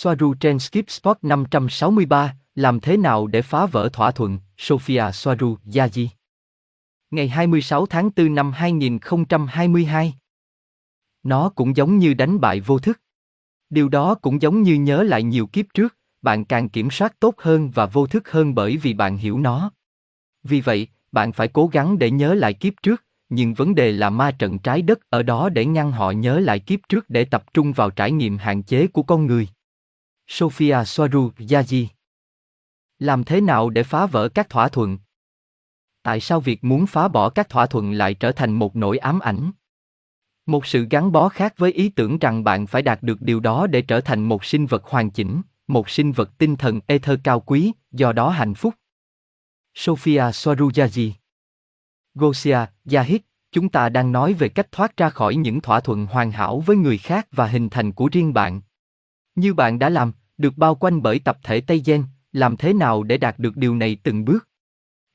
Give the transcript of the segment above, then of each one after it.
Soaru trên Skip Spot 563, làm thế nào để phá vỡ thỏa thuận, Sofia Soaru Yaji. Ngày 26 tháng 4 năm 2022. Nó cũng giống như đánh bại vô thức. Điều đó cũng giống như nhớ lại nhiều kiếp trước, bạn càng kiểm soát tốt hơn và vô thức hơn bởi vì bạn hiểu nó. Vì vậy, bạn phải cố gắng để nhớ lại kiếp trước, nhưng vấn đề là ma trận trái đất ở đó để ngăn họ nhớ lại kiếp trước để tập trung vào trải nghiệm hạn chế của con người. Sophia Soaru Yaji Làm thế nào để phá vỡ các thỏa thuận? Tại sao việc muốn phá bỏ các thỏa thuận lại trở thành một nỗi ám ảnh? Một sự gắn bó khác với ý tưởng rằng bạn phải đạt được điều đó để trở thành một sinh vật hoàn chỉnh, một sinh vật tinh thần ether cao quý, do đó hạnh phúc. Sophia Swarujaji Gosia, Yahid, chúng ta đang nói về cách thoát ra khỏi những thỏa thuận hoàn hảo với người khác và hình thành của riêng bạn. Như bạn đã làm, được bao quanh bởi tập thể Tây Gen, làm thế nào để đạt được điều này từng bước?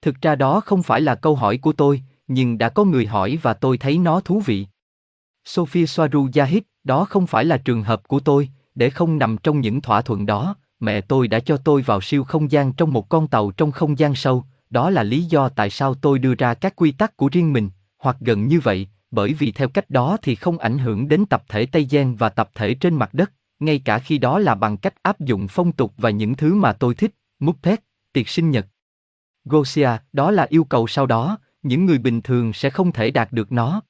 Thực ra đó không phải là câu hỏi của tôi, nhưng đã có người hỏi và tôi thấy nó thú vị. Sophie Soaru Yahid, đó không phải là trường hợp của tôi, để không nằm trong những thỏa thuận đó, mẹ tôi đã cho tôi vào siêu không gian trong một con tàu trong không gian sâu, đó là lý do tại sao tôi đưa ra các quy tắc của riêng mình, hoặc gần như vậy, bởi vì theo cách đó thì không ảnh hưởng đến tập thể Tây Gen và tập thể trên mặt đất, ngay cả khi đó là bằng cách áp dụng phong tục và những thứ mà tôi thích, mút thét, tiệc sinh nhật. Gosia, đó là yêu cầu sau đó, những người bình thường sẽ không thể đạt được nó.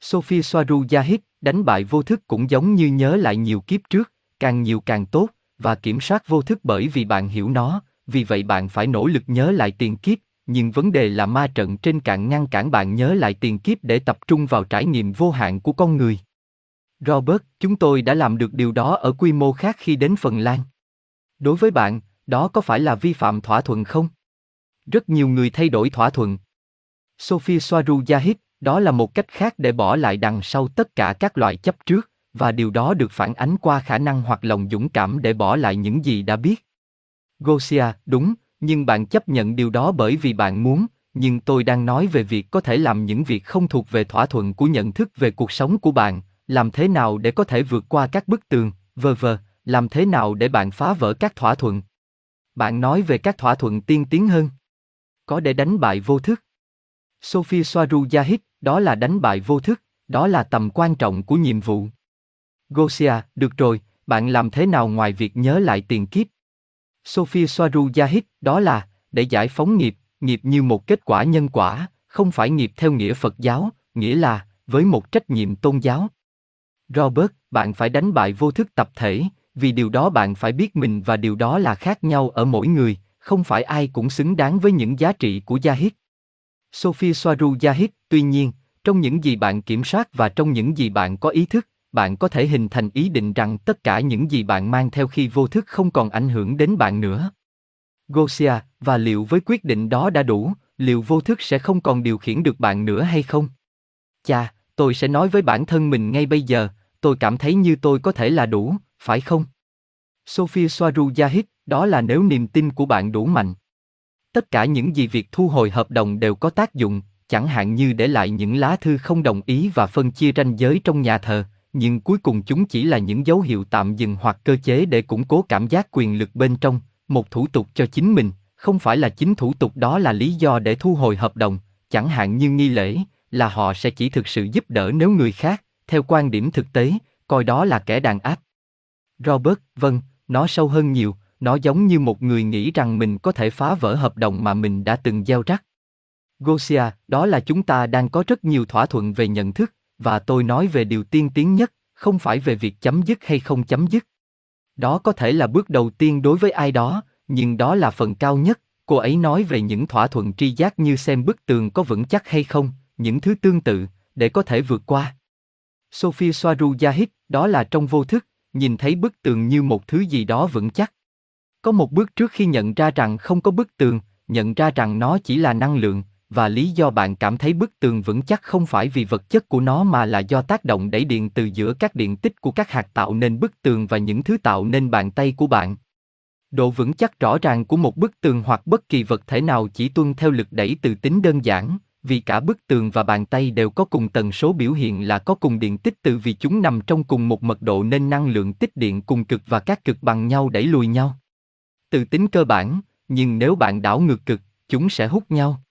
Sophie Soaru Yahid, đánh bại vô thức cũng giống như nhớ lại nhiều kiếp trước, càng nhiều càng tốt, và kiểm soát vô thức bởi vì bạn hiểu nó, vì vậy bạn phải nỗ lực nhớ lại tiền kiếp, nhưng vấn đề là ma trận trên cạn ngăn cản bạn nhớ lại tiền kiếp để tập trung vào trải nghiệm vô hạn của con người. Robert, chúng tôi đã làm được điều đó ở quy mô khác khi đến Phần Lan. Đối với bạn, đó có phải là vi phạm thỏa thuận không? Rất nhiều người thay đổi thỏa thuận. Sophie Soaru Yahid, đó là một cách khác để bỏ lại đằng sau tất cả các loại chấp trước, và điều đó được phản ánh qua khả năng hoặc lòng dũng cảm để bỏ lại những gì đã biết. Gosia, đúng, nhưng bạn chấp nhận điều đó bởi vì bạn muốn, nhưng tôi đang nói về việc có thể làm những việc không thuộc về thỏa thuận của nhận thức về cuộc sống của bạn, làm thế nào để có thể vượt qua các bức tường, vờ vờ, làm thế nào để bạn phá vỡ các thỏa thuận. Bạn nói về các thỏa thuận tiên tiến hơn. Có để đánh bại vô thức. Sophie Soaru Yahid, đó là đánh bại vô thức, đó là tầm quan trọng của nhiệm vụ. Gosia, được rồi, bạn làm thế nào ngoài việc nhớ lại tiền kiếp? Sophie Soaru Yahid, đó là, để giải phóng nghiệp, nghiệp như một kết quả nhân quả, không phải nghiệp theo nghĩa Phật giáo, nghĩa là, với một trách nhiệm tôn giáo. Robert, bạn phải đánh bại vô thức tập thể, vì điều đó bạn phải biết mình và điều đó là khác nhau ở mỗi người, không phải ai cũng xứng đáng với những giá trị của Yahid. Sophie Soaru Yahid, tuy nhiên, trong những gì bạn kiểm soát và trong những gì bạn có ý thức, bạn có thể hình thành ý định rằng tất cả những gì bạn mang theo khi vô thức không còn ảnh hưởng đến bạn nữa. Gosia, và liệu với quyết định đó đã đủ, liệu vô thức sẽ không còn điều khiển được bạn nữa hay không? Chà, tôi sẽ nói với bản thân mình ngay bây giờ, tôi cảm thấy như tôi có thể là đủ, phải không? Sophie Soaru Yahid, đó là nếu niềm tin của bạn đủ mạnh. Tất cả những gì việc thu hồi hợp đồng đều có tác dụng, chẳng hạn như để lại những lá thư không đồng ý và phân chia ranh giới trong nhà thờ, nhưng cuối cùng chúng chỉ là những dấu hiệu tạm dừng hoặc cơ chế để củng cố cảm giác quyền lực bên trong, một thủ tục cho chính mình, không phải là chính thủ tục đó là lý do để thu hồi hợp đồng, chẳng hạn như nghi lễ, là họ sẽ chỉ thực sự giúp đỡ nếu người khác, theo quan điểm thực tế, coi đó là kẻ đàn áp. Robert, vâng, nó sâu hơn nhiều, nó giống như một người nghĩ rằng mình có thể phá vỡ hợp đồng mà mình đã từng gieo rắc. Gosia, đó là chúng ta đang có rất nhiều thỏa thuận về nhận thức, và tôi nói về điều tiên tiến nhất, không phải về việc chấm dứt hay không chấm dứt. Đó có thể là bước đầu tiên đối với ai đó, nhưng đó là phần cao nhất. Cô ấy nói về những thỏa thuận tri giác như xem bức tường có vững chắc hay không, những thứ tương tự, để có thể vượt qua. Sophie Soaru Yahid, đó là trong vô thức, nhìn thấy bức tường như một thứ gì đó vững chắc. Có một bước trước khi nhận ra rằng không có bức tường, nhận ra rằng nó chỉ là năng lượng, và lý do bạn cảm thấy bức tường vững chắc không phải vì vật chất của nó mà là do tác động đẩy điện từ giữa các điện tích của các hạt tạo nên bức tường và những thứ tạo nên bàn tay của bạn. Độ vững chắc rõ ràng của một bức tường hoặc bất kỳ vật thể nào chỉ tuân theo lực đẩy từ tính đơn giản, vì cả bức tường và bàn tay đều có cùng tần số biểu hiện là có cùng điện tích từ vì chúng nằm trong cùng một mật độ nên năng lượng tích điện cùng cực và các cực bằng nhau đẩy lùi nhau. Từ tính cơ bản, nhưng nếu bạn đảo ngược cực, chúng sẽ hút nhau.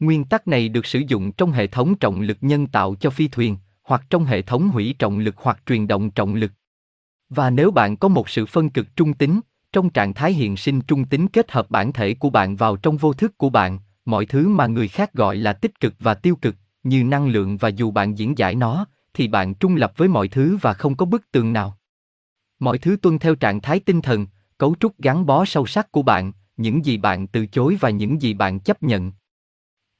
Nguyên tắc này được sử dụng trong hệ thống trọng lực nhân tạo cho phi thuyền, hoặc trong hệ thống hủy trọng lực hoặc truyền động trọng lực. Và nếu bạn có một sự phân cực trung tính, trong trạng thái hiện sinh trung tính kết hợp bản thể của bạn vào trong vô thức của bạn, mọi thứ mà người khác gọi là tích cực và tiêu cực, như năng lượng và dù bạn diễn giải nó, thì bạn trung lập với mọi thứ và không có bức tường nào. Mọi thứ tuân theo trạng thái tinh thần, cấu trúc gắn bó sâu sắc của bạn, những gì bạn từ chối và những gì bạn chấp nhận.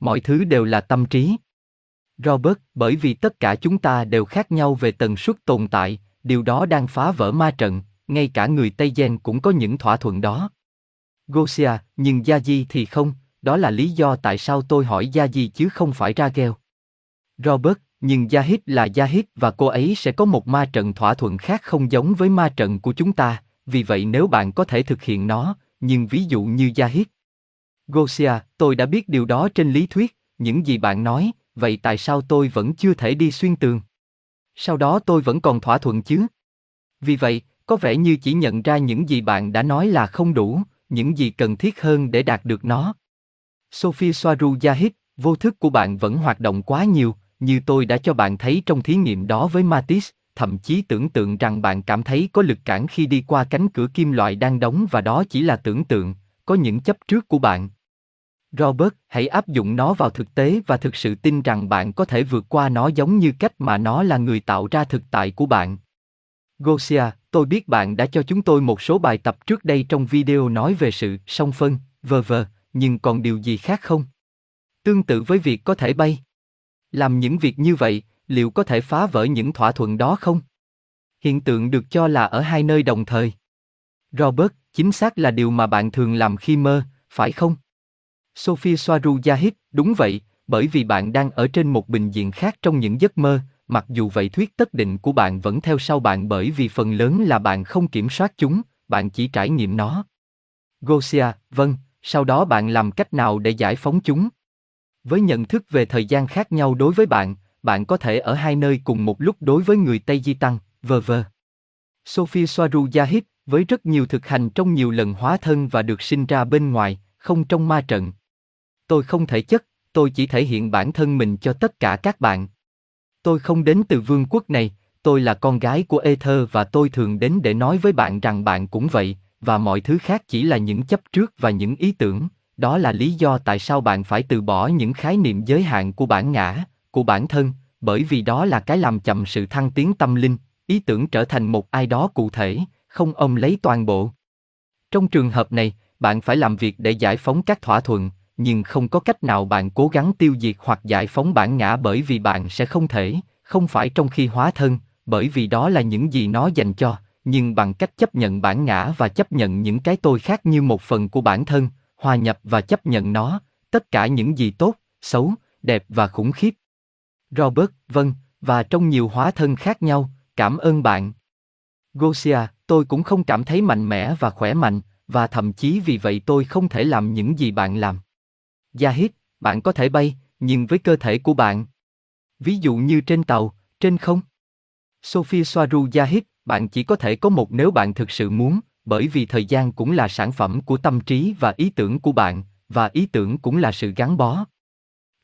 Mọi thứ đều là tâm trí. Robert, bởi vì tất cả chúng ta đều khác nhau về tần suất tồn tại, điều đó đang phá vỡ ma trận, ngay cả người Tây Gen cũng có những thỏa thuận đó. Gosia, nhưng Gia Di thì không, đó là lý do tại sao tôi hỏi Gia Di chứ không phải ra gheo. Robert, nhưng Gia-hít là Gia-hít và cô ấy sẽ có một ma trận thỏa thuận khác không giống với ma trận của chúng ta, vì vậy nếu bạn có thể thực hiện nó, nhưng ví dụ như Gia-hít. Gosia, tôi đã biết điều đó trên lý thuyết, những gì bạn nói, vậy tại sao tôi vẫn chưa thể đi xuyên tường? Sau đó tôi vẫn còn thỏa thuận chứ? Vì vậy, có vẻ như chỉ nhận ra những gì bạn đã nói là không đủ, những gì cần thiết hơn để đạt được nó. Sophie Soaru Yahid, vô thức của bạn vẫn hoạt động quá nhiều, như tôi đã cho bạn thấy trong thí nghiệm đó với Matisse, thậm chí tưởng tượng rằng bạn cảm thấy có lực cản khi đi qua cánh cửa kim loại đang đóng và đó chỉ là tưởng tượng, có những chấp trước của bạn. Robert, hãy áp dụng nó vào thực tế và thực sự tin rằng bạn có thể vượt qua nó giống như cách mà nó là người tạo ra thực tại của bạn. Gosia, tôi biết bạn đã cho chúng tôi một số bài tập trước đây trong video nói về sự song phân, vờ vờ, nhưng còn điều gì khác không? Tương tự với việc có thể bay. Làm những việc như vậy, liệu có thể phá vỡ những thỏa thuận đó không? Hiện tượng được cho là ở hai nơi đồng thời. Robert, chính xác là điều mà bạn thường làm khi mơ, phải không? Sophie Soaru Yahid, đúng vậy, bởi vì bạn đang ở trên một bình diện khác trong những giấc mơ, mặc dù vậy thuyết tất định của bạn vẫn theo sau bạn bởi vì phần lớn là bạn không kiểm soát chúng, bạn chỉ trải nghiệm nó. Gosia, vâng, sau đó bạn làm cách nào để giải phóng chúng? Với nhận thức về thời gian khác nhau đối với bạn, bạn có thể ở hai nơi cùng một lúc đối với người Tây Di Tăng, vờ vờ. Sophie Soaru Yahid, với rất nhiều thực hành trong nhiều lần hóa thân và được sinh ra bên ngoài, không trong ma trận. Tôi không thể chất, tôi chỉ thể hiện bản thân mình cho tất cả các bạn. Tôi không đến từ vương quốc này, tôi là con gái của Ether và tôi thường đến để nói với bạn rằng bạn cũng vậy, và mọi thứ khác chỉ là những chấp trước và những ý tưởng, đó là lý do tại sao bạn phải từ bỏ những khái niệm giới hạn của bản ngã, của bản thân, bởi vì đó là cái làm chậm sự thăng tiến tâm linh, ý tưởng trở thành một ai đó cụ thể, không ôm lấy toàn bộ. Trong trường hợp này, bạn phải làm việc để giải phóng các thỏa thuận, nhưng không có cách nào bạn cố gắng tiêu diệt hoặc giải phóng bản ngã bởi vì bạn sẽ không thể, không phải trong khi hóa thân, bởi vì đó là những gì nó dành cho, nhưng bằng cách chấp nhận bản ngã và chấp nhận những cái tôi khác như một phần của bản thân, hòa nhập và chấp nhận nó, tất cả những gì tốt, xấu, đẹp và khủng khiếp. Robert, vâng, và trong nhiều hóa thân khác nhau, cảm ơn bạn. Gosia, tôi cũng không cảm thấy mạnh mẽ và khỏe mạnh, và thậm chí vì vậy tôi không thể làm những gì bạn làm. jahid bạn có thể bay, nhưng với cơ thể của bạn. Ví dụ như trên tàu, trên không. Sophie Soaru jahid bạn chỉ có thể có một nếu bạn thực sự muốn, bởi vì thời gian cũng là sản phẩm của tâm trí và ý tưởng của bạn, và ý tưởng cũng là sự gắn bó.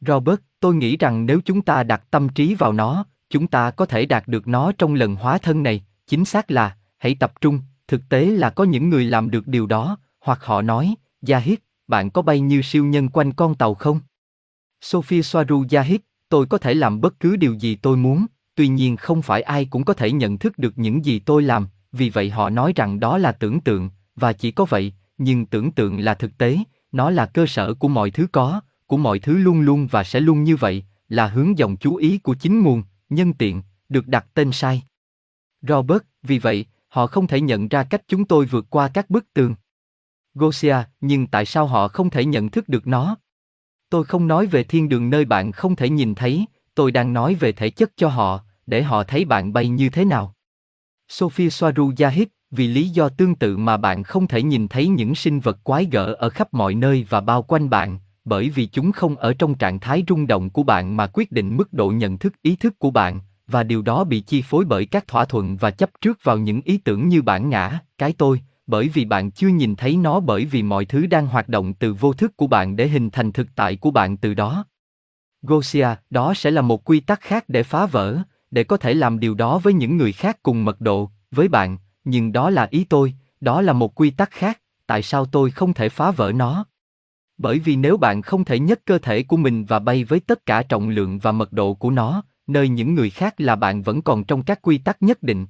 Robert, tôi nghĩ rằng nếu chúng ta đặt tâm trí vào nó, chúng ta có thể đạt được nó trong lần hóa thân này, chính xác là, hãy tập trung, thực tế là có những người làm được điều đó, hoặc họ nói, Yahid, bạn có bay như siêu nhân quanh con tàu không? Sophie Soaru Yahid, tôi có thể làm bất cứ điều gì tôi muốn, tuy nhiên không phải ai cũng có thể nhận thức được những gì tôi làm, vì vậy họ nói rằng đó là tưởng tượng, và chỉ có vậy, nhưng tưởng tượng là thực tế, nó là cơ sở của mọi thứ có, của mọi thứ luôn luôn và sẽ luôn như vậy, là hướng dòng chú ý của chính nguồn, nhân tiện, được đặt tên sai. Robert, vì vậy, họ không thể nhận ra cách chúng tôi vượt qua các bức tường. Gosia, nhưng tại sao họ không thể nhận thức được nó? Tôi không nói về thiên đường nơi bạn không thể nhìn thấy, tôi đang nói về thể chất cho họ, để họ thấy bạn bay như thế nào. Sophia Soaru Yahid, vì lý do tương tự mà bạn không thể nhìn thấy những sinh vật quái gở ở khắp mọi nơi và bao quanh bạn, bởi vì chúng không ở trong trạng thái rung động của bạn mà quyết định mức độ nhận thức ý thức của bạn, và điều đó bị chi phối bởi các thỏa thuận và chấp trước vào những ý tưởng như bản ngã, cái tôi, bởi vì bạn chưa nhìn thấy nó bởi vì mọi thứ đang hoạt động từ vô thức của bạn để hình thành thực tại của bạn từ đó. Gosia, đó sẽ là một quy tắc khác để phá vỡ, để có thể làm điều đó với những người khác cùng mật độ, với bạn, nhưng đó là ý tôi, đó là một quy tắc khác, tại sao tôi không thể phá vỡ nó? Bởi vì nếu bạn không thể nhấc cơ thể của mình và bay với tất cả trọng lượng và mật độ của nó, nơi những người khác là bạn vẫn còn trong các quy tắc nhất định.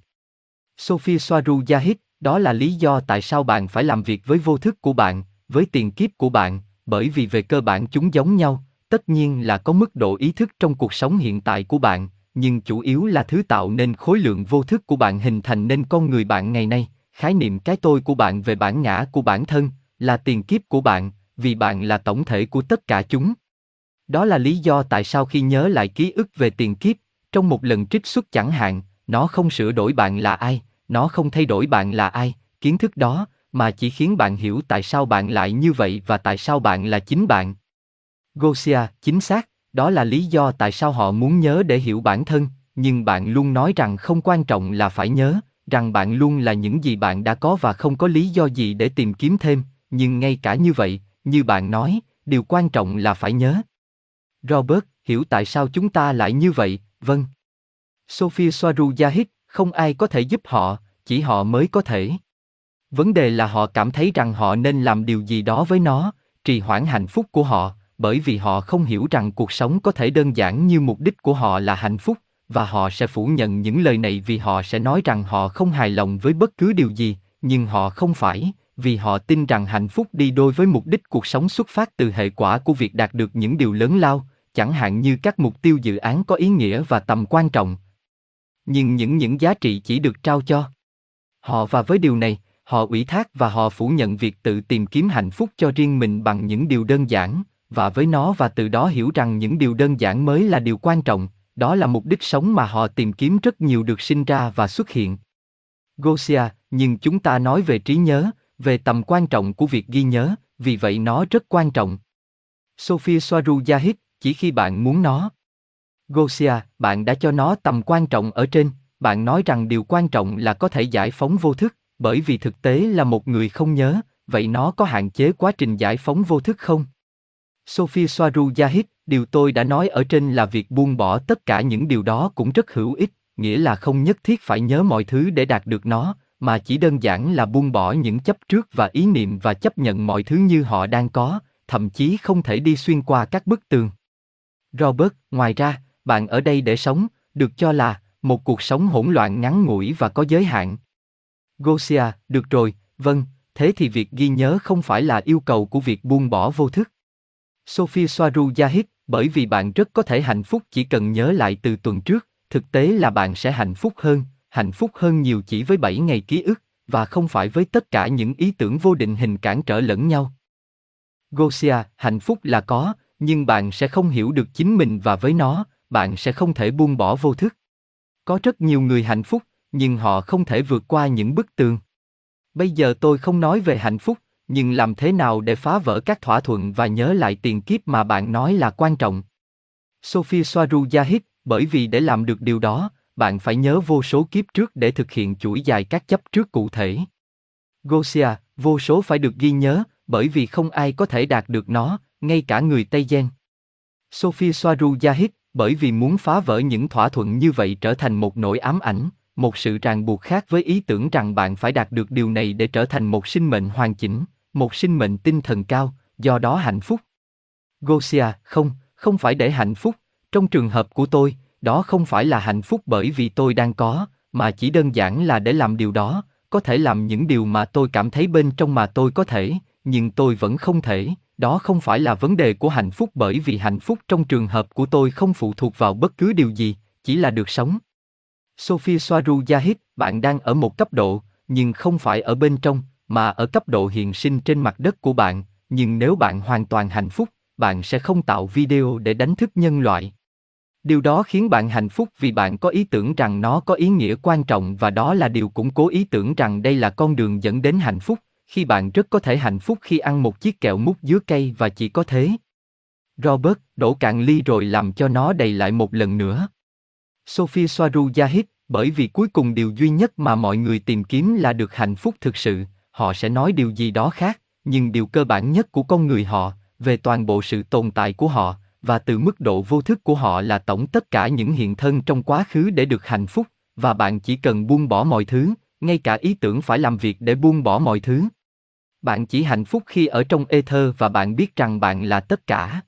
Sophie Soaru Zahid, đó là lý do tại sao bạn phải làm việc với vô thức của bạn, với tiền kiếp của bạn, bởi vì về cơ bản chúng giống nhau, tất nhiên là có mức độ ý thức trong cuộc sống hiện tại của bạn, nhưng chủ yếu là thứ tạo nên khối lượng vô thức của bạn hình thành nên con người bạn ngày nay, khái niệm cái tôi của bạn về bản ngã của bản thân, là tiền kiếp của bạn, vì bạn là tổng thể của tất cả chúng. Đó là lý do tại sao khi nhớ lại ký ức về tiền kiếp, trong một lần trích xuất chẳng hạn, nó không sửa đổi bạn là ai, nó không thay đổi bạn là ai, kiến thức đó, mà chỉ khiến bạn hiểu tại sao bạn lại như vậy và tại sao bạn là chính bạn. Gosia, chính xác, đó là lý do tại sao họ muốn nhớ để hiểu bản thân, nhưng bạn luôn nói rằng không quan trọng là phải nhớ, rằng bạn luôn là những gì bạn đã có và không có lý do gì để tìm kiếm thêm, nhưng ngay cả như vậy, như bạn nói, điều quan trọng là phải nhớ. Robert, hiểu tại sao chúng ta lại như vậy, vâng. Sophie Soaru Yahid, không ai có thể giúp họ, chỉ họ mới có thể. Vấn đề là họ cảm thấy rằng họ nên làm điều gì đó với nó, trì hoãn hạnh phúc của họ, bởi vì họ không hiểu rằng cuộc sống có thể đơn giản như mục đích của họ là hạnh phúc, và họ sẽ phủ nhận những lời này vì họ sẽ nói rằng họ không hài lòng với bất cứ điều gì, nhưng họ không phải, vì họ tin rằng hạnh phúc đi đôi với mục đích cuộc sống xuất phát từ hệ quả của việc đạt được những điều lớn lao, chẳng hạn như các mục tiêu dự án có ý nghĩa và tầm quan trọng. Nhưng những những giá trị chỉ được trao cho họ và với điều này, họ ủy thác và họ phủ nhận việc tự tìm kiếm hạnh phúc cho riêng mình bằng những điều đơn giản, và với nó và từ đó hiểu rằng những điều đơn giản mới là điều quan trọng, đó là mục đích sống mà họ tìm kiếm rất nhiều được sinh ra và xuất hiện. Gosia, nhưng chúng ta nói về trí nhớ, về tầm quan trọng của việc ghi nhớ, vì vậy nó rất quan trọng. Sophia Soaru Yahid, chỉ khi bạn muốn nó. Gosia, bạn đã cho nó tầm quan trọng ở trên, bạn nói rằng điều quan trọng là có thể giải phóng vô thức, bởi vì thực tế là một người không nhớ, vậy nó có hạn chế quá trình giải phóng vô thức không? Sophie Soaru Yahid, điều tôi đã nói ở trên là việc buông bỏ tất cả những điều đó cũng rất hữu ích, nghĩa là không nhất thiết phải nhớ mọi thứ để đạt được nó, mà chỉ đơn giản là buông bỏ những chấp trước và ý niệm và chấp nhận mọi thứ như họ đang có, thậm chí không thể đi xuyên qua các bức tường. Robert, ngoài ra, bạn ở đây để sống, được cho là một cuộc sống hỗn loạn ngắn ngủi và có giới hạn. Gosia, được rồi, vâng, thế thì việc ghi nhớ không phải là yêu cầu của việc buông bỏ vô thức. Sophie Soaru Yahid, bởi vì bạn rất có thể hạnh phúc chỉ cần nhớ lại từ tuần trước, thực tế là bạn sẽ hạnh phúc hơn, hạnh phúc hơn nhiều chỉ với 7 ngày ký ức, và không phải với tất cả những ý tưởng vô định hình cản trở lẫn nhau. Gosia, hạnh phúc là có, nhưng bạn sẽ không hiểu được chính mình và với nó, bạn sẽ không thể buông bỏ vô thức. Có rất nhiều người hạnh phúc, nhưng họ không thể vượt qua những bức tường. Bây giờ tôi không nói về hạnh phúc, nhưng làm thế nào để phá vỡ các thỏa thuận và nhớ lại tiền kiếp mà bạn nói là quan trọng. Sophie Soaru Yahid, bởi vì để làm được điều đó, bạn phải nhớ vô số kiếp trước để thực hiện chuỗi dài các chấp trước cụ thể. Gosia, vô số phải được ghi nhớ, bởi vì không ai có thể đạt được nó, ngay cả người Tây Gen. Sophie Soaru Yahid, bởi vì muốn phá vỡ những thỏa thuận như vậy trở thành một nỗi ám ảnh, một sự ràng buộc khác với ý tưởng rằng bạn phải đạt được điều này để trở thành một sinh mệnh hoàn chỉnh, một sinh mệnh tinh thần cao, do đó hạnh phúc. Gosia, không, không phải để hạnh phúc, trong trường hợp của tôi, đó không phải là hạnh phúc bởi vì tôi đang có, mà chỉ đơn giản là để làm điều đó, có thể làm những điều mà tôi cảm thấy bên trong mà tôi có thể, nhưng tôi vẫn không thể, đó không phải là vấn đề của hạnh phúc bởi vì hạnh phúc trong trường hợp của tôi không phụ thuộc vào bất cứ điều gì, chỉ là được sống. Sophie Soaru Yahid, bạn đang ở một cấp độ, nhưng không phải ở bên trong, mà ở cấp độ hiện sinh trên mặt đất của bạn, nhưng nếu bạn hoàn toàn hạnh phúc, bạn sẽ không tạo video để đánh thức nhân loại. Điều đó khiến bạn hạnh phúc vì bạn có ý tưởng rằng nó có ý nghĩa quan trọng và đó là điều củng cố ý tưởng rằng đây là con đường dẫn đến hạnh phúc, khi bạn rất có thể hạnh phúc khi ăn một chiếc kẹo mút dứa cây và chỉ có thế. Robert, đổ cạn ly rồi làm cho nó đầy lại một lần nữa. Sophie Soaru hít, bởi vì cuối cùng điều duy nhất mà mọi người tìm kiếm là được hạnh phúc thực sự, họ sẽ nói điều gì đó khác, nhưng điều cơ bản nhất của con người họ, về toàn bộ sự tồn tại của họ, và từ mức độ vô thức của họ là tổng tất cả những hiện thân trong quá khứ để được hạnh phúc, và bạn chỉ cần buông bỏ mọi thứ, ngay cả ý tưởng phải làm việc để buông bỏ mọi thứ. Bạn chỉ hạnh phúc khi ở trong ether và bạn biết rằng bạn là tất cả.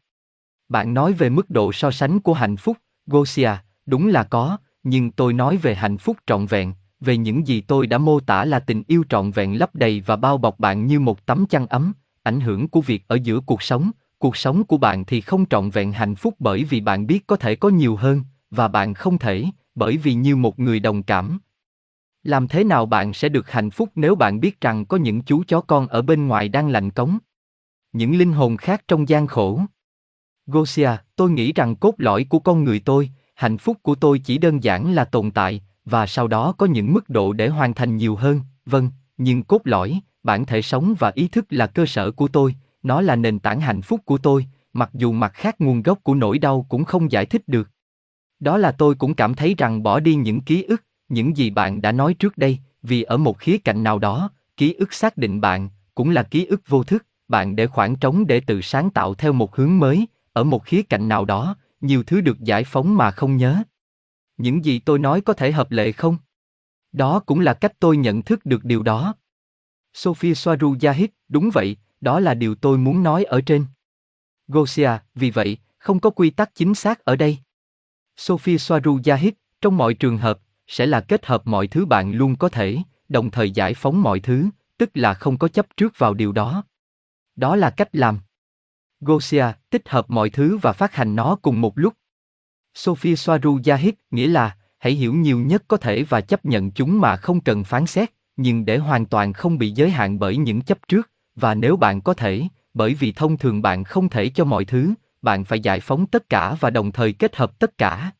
Bạn nói về mức độ so sánh của hạnh phúc, Gosia, đúng là có, nhưng tôi nói về hạnh phúc trọn vẹn, về những gì tôi đã mô tả là tình yêu trọn vẹn lấp đầy và bao bọc bạn như một tấm chăn ấm, ảnh hưởng của việc ở giữa cuộc sống, cuộc sống của bạn thì không trọn vẹn hạnh phúc bởi vì bạn biết có thể có nhiều hơn, và bạn không thể, bởi vì như một người đồng cảm. Làm thế nào bạn sẽ được hạnh phúc nếu bạn biết rằng có những chú chó con ở bên ngoài đang lạnh cống? Những linh hồn khác trong gian khổ. Gosia, tôi nghĩ rằng cốt lõi của con người tôi, hạnh phúc của tôi chỉ đơn giản là tồn tại, và sau đó có những mức độ để hoàn thành nhiều hơn, vâng, nhưng cốt lõi, bản thể sống và ý thức là cơ sở của tôi, nó là nền tảng hạnh phúc của tôi, mặc dù mặt khác nguồn gốc của nỗi đau cũng không giải thích được. Đó là tôi cũng cảm thấy rằng bỏ đi những ký ức, những gì bạn đã nói trước đây, vì ở một khía cạnh nào đó, ký ức xác định bạn, cũng là ký ức vô thức, bạn để khoảng trống để tự sáng tạo theo một hướng mới, ở một khía cạnh nào đó, nhiều thứ được giải phóng mà không nhớ. Những gì tôi nói có thể hợp lệ không? Đó cũng là cách tôi nhận thức được điều đó. Sophia Soaru Yahid, đúng vậy, đó là điều tôi muốn nói ở trên. Gosia, vì vậy, không có quy tắc chính xác ở đây. Sophia Soaru Yahid, trong mọi trường hợp, sẽ là kết hợp mọi thứ bạn luôn có thể, đồng thời giải phóng mọi thứ, tức là không có chấp trước vào điều đó. Đó là cách làm. Gosia, tích hợp mọi thứ và phát hành nó cùng một lúc. Sophie Soaru Yahid, nghĩa là, hãy hiểu nhiều nhất có thể và chấp nhận chúng mà không cần phán xét, nhưng để hoàn toàn không bị giới hạn bởi những chấp trước, và nếu bạn có thể, bởi vì thông thường bạn không thể cho mọi thứ, bạn phải giải phóng tất cả và đồng thời kết hợp tất cả.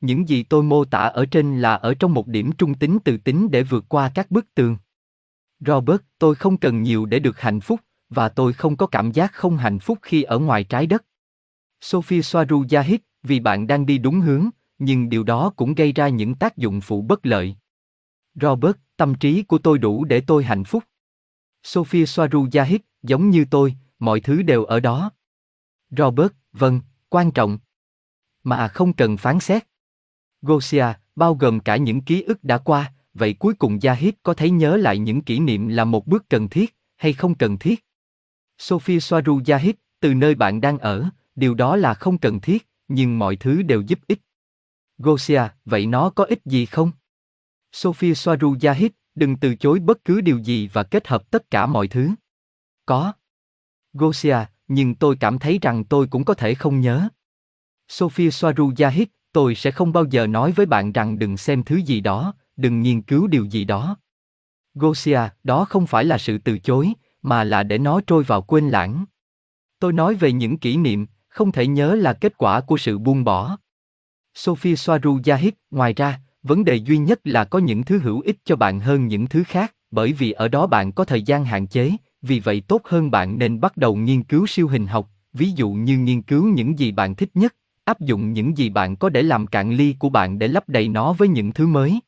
Những gì tôi mô tả ở trên là ở trong một điểm trung tính từ tính để vượt qua các bức tường. Robert, tôi không cần nhiều để được hạnh phúc, và tôi không có cảm giác không hạnh phúc khi ở ngoài trái đất. Sophie Soaru Yahid, vì bạn đang đi đúng hướng, nhưng điều đó cũng gây ra những tác dụng phụ bất lợi. Robert, tâm trí của tôi đủ để tôi hạnh phúc. Sophie Soaru Yahid, giống như tôi, mọi thứ đều ở đó. Robert, vâng, quan trọng. Mà không cần phán xét. Gosia, bao gồm cả những ký ức đã qua, vậy cuối cùng Yahid có thấy nhớ lại những kỷ niệm là một bước cần thiết, hay không cần thiết? Sophie Soaru Yahid, từ nơi bạn đang ở, điều đó là không cần thiết, nhưng mọi thứ đều giúp ích. Gosia, vậy nó có ích gì không? Sophia Soaru Yahid, đừng từ chối bất cứ điều gì và kết hợp tất cả mọi thứ. Có. Gosia, nhưng tôi cảm thấy rằng tôi cũng có thể không nhớ. Sophia Soaru Yahid, tôi sẽ không bao giờ nói với bạn rằng đừng xem thứ gì đó, đừng nghiên cứu điều gì đó. Gosia, đó không phải là sự từ chối, mà là để nó trôi vào quên lãng. Tôi nói về những kỷ niệm, không thể nhớ là kết quả của sự buông bỏ. Sophie Soaru Yahid, ngoài ra, vấn đề duy nhất là có những thứ hữu ích cho bạn hơn những thứ khác, bởi vì ở đó bạn có thời gian hạn chế, vì vậy tốt hơn bạn nên bắt đầu nghiên cứu siêu hình học, ví dụ như nghiên cứu những gì bạn thích nhất, áp dụng những gì bạn có để làm cạn ly của bạn để lấp đầy nó với những thứ mới.